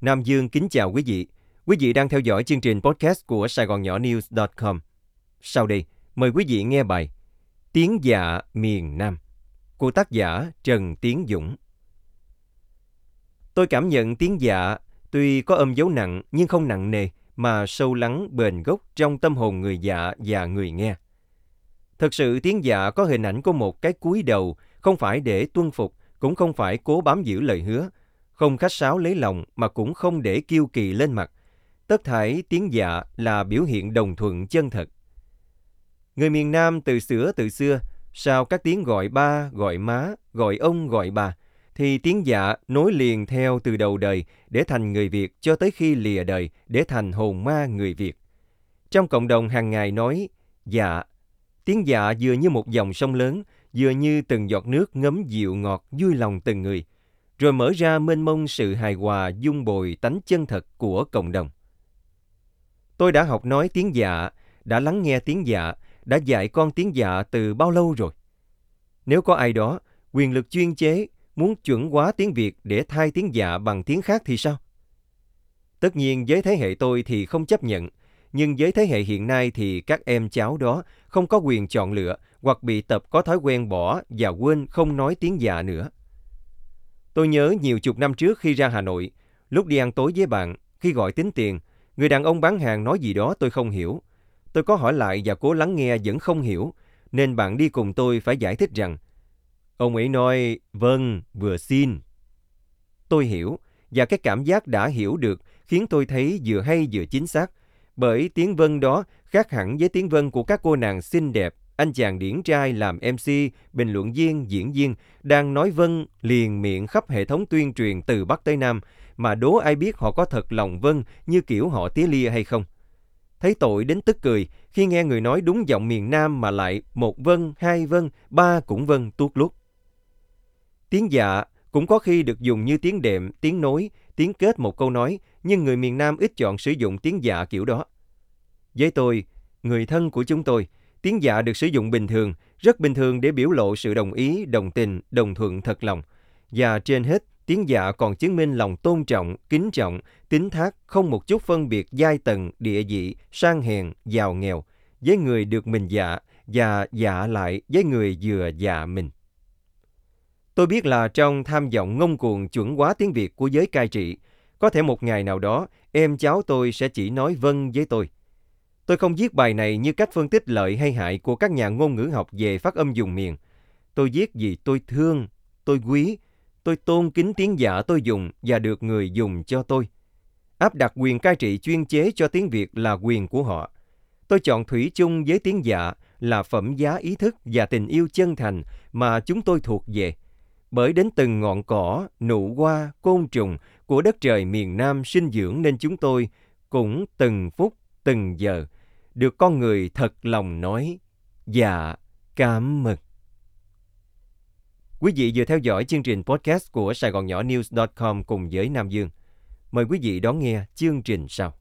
Nam Dương kính chào quý vị. Quý vị đang theo dõi chương trình podcast của Sài Gòn Nhỏ News.com. Sau đây, mời quý vị nghe bài Tiếng dạ miền Nam của tác giả Trần Tiến Dũng. Tôi cảm nhận tiếng dạ tuy có âm dấu nặng nhưng không nặng nề mà sâu lắng bền gốc trong tâm hồn người dạ và người nghe. Thật sự tiếng dạ có hình ảnh của một cái cúi đầu, không phải để tuân phục, cũng không phải cố bám giữ lời hứa, không khách sáo lấy lòng mà cũng không để kiêu kỳ lên mặt. Tất thải tiếng dạ là biểu hiện đồng thuận chân thật. Người miền Nam từ xưa từ xưa, sau các tiếng gọi ba, gọi má, gọi ông, gọi bà, thì tiếng dạ nối liền theo từ đầu đời để thành người Việt cho tới khi lìa đời để thành hồn ma người Việt. Trong cộng đồng hàng ngày nói dạ, tiếng dạ vừa như một dòng sông lớn, vừa như từng giọt nước ngấm dịu ngọt vui lòng từng người – rồi mở ra mênh mông sự hài hòa dung bồi tánh chân thật của cộng đồng. Tôi đã học nói tiếng dạ, đã lắng nghe tiếng dạ, đã dạy con tiếng dạ từ bao lâu rồi. Nếu có ai đó, quyền lực chuyên chế, muốn chuẩn hóa tiếng Việt để thay tiếng dạ bằng tiếng khác thì sao? Tất nhiên với thế hệ tôi thì không chấp nhận, nhưng với thế hệ hiện nay thì các em cháu đó không có quyền chọn lựa hoặc bị tập có thói quen bỏ và quên không nói tiếng dạ nữa. Tôi nhớ nhiều chục năm trước khi ra Hà Nội, lúc đi ăn tối với bạn, khi gọi tính tiền, người đàn ông bán hàng nói gì đó tôi không hiểu. Tôi có hỏi lại và cố lắng nghe vẫn không hiểu, nên bạn đi cùng tôi phải giải thích rằng Ông ấy nói, vâng, vừa xin. Tôi hiểu, và cái cảm giác đã hiểu được khiến tôi thấy vừa hay vừa chính xác, bởi tiếng vân đó khác hẳn với tiếng vân của các cô nàng xinh đẹp anh chàng điển trai làm MC, bình luận viên, diễn viên đang nói vâng liền miệng khắp hệ thống tuyên truyền từ Bắc tới Nam mà đố ai biết họ có thật lòng vâng như kiểu họ tía lia hay không. Thấy tội đến tức cười khi nghe người nói đúng giọng miền Nam mà lại một vâng, hai vâng, ba cũng vâng tuốt lút. Tiếng dạ cũng có khi được dùng như tiếng đệm, tiếng nối, tiếng kết một câu nói, nhưng người miền Nam ít chọn sử dụng tiếng dạ kiểu đó. Với tôi, người thân của chúng tôi, Tiếng dạ được sử dụng bình thường, rất bình thường để biểu lộ sự đồng ý, đồng tình, đồng thuận thật lòng. Và trên hết, tiếng dạ còn chứng minh lòng tôn trọng, kính trọng, tín thác, không một chút phân biệt giai tầng, địa vị, sang hèn, giàu nghèo, với người được mình dạ và dạ lại với người vừa dạ mình. Tôi biết là trong tham vọng ngông cuồng chuẩn hóa tiếng Việt của giới cai trị, có thể một ngày nào đó em cháu tôi sẽ chỉ nói vâng với tôi. Tôi không viết bài này như cách phân tích lợi hay hại của các nhà ngôn ngữ học về phát âm dùng miền. Tôi viết vì tôi thương, tôi quý, tôi tôn kính tiếng giả tôi dùng và được người dùng cho tôi. Áp đặt quyền cai trị chuyên chế cho tiếng Việt là quyền của họ. Tôi chọn thủy chung với tiếng giả là phẩm giá ý thức và tình yêu chân thành mà chúng tôi thuộc về. Bởi đến từng ngọn cỏ, nụ hoa, côn trùng của đất trời miền Nam sinh dưỡng nên chúng tôi cũng từng phút, từng giờ được con người thật lòng nói dạ cảm ơn. Quý vị vừa theo dõi chương trình podcast của Sài Gòn Nhỏ News.com cùng với Nam Dương. Mời quý vị đón nghe chương trình sau.